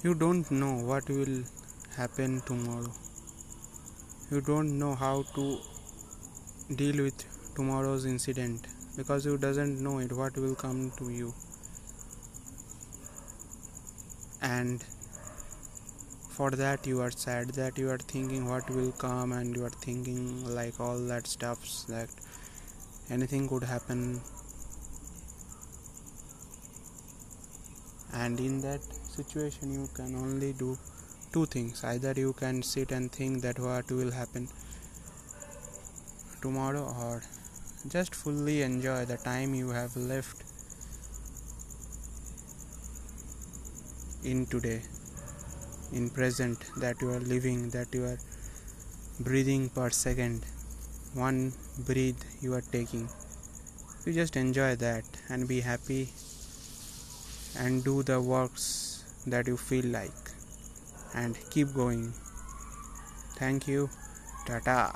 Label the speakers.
Speaker 1: You don't know what will happen tomorrow. You don't know how to deal with tomorrow's incident because you doesn't know it what will come to you and for that you are sad that you are thinking what will come and you are thinking like all that stuffs that anything could happen and in that situation you can only do two things. Either you can sit and think that what will happen tomorrow or just fully enjoy the time you have left in today in present that you are living that you are breathing per second one breath you are taking. You just enjoy that and be happy and do the works that you feel like. And keep going. Thank you. Tata